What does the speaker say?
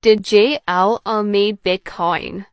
Did JL made Bitcoin?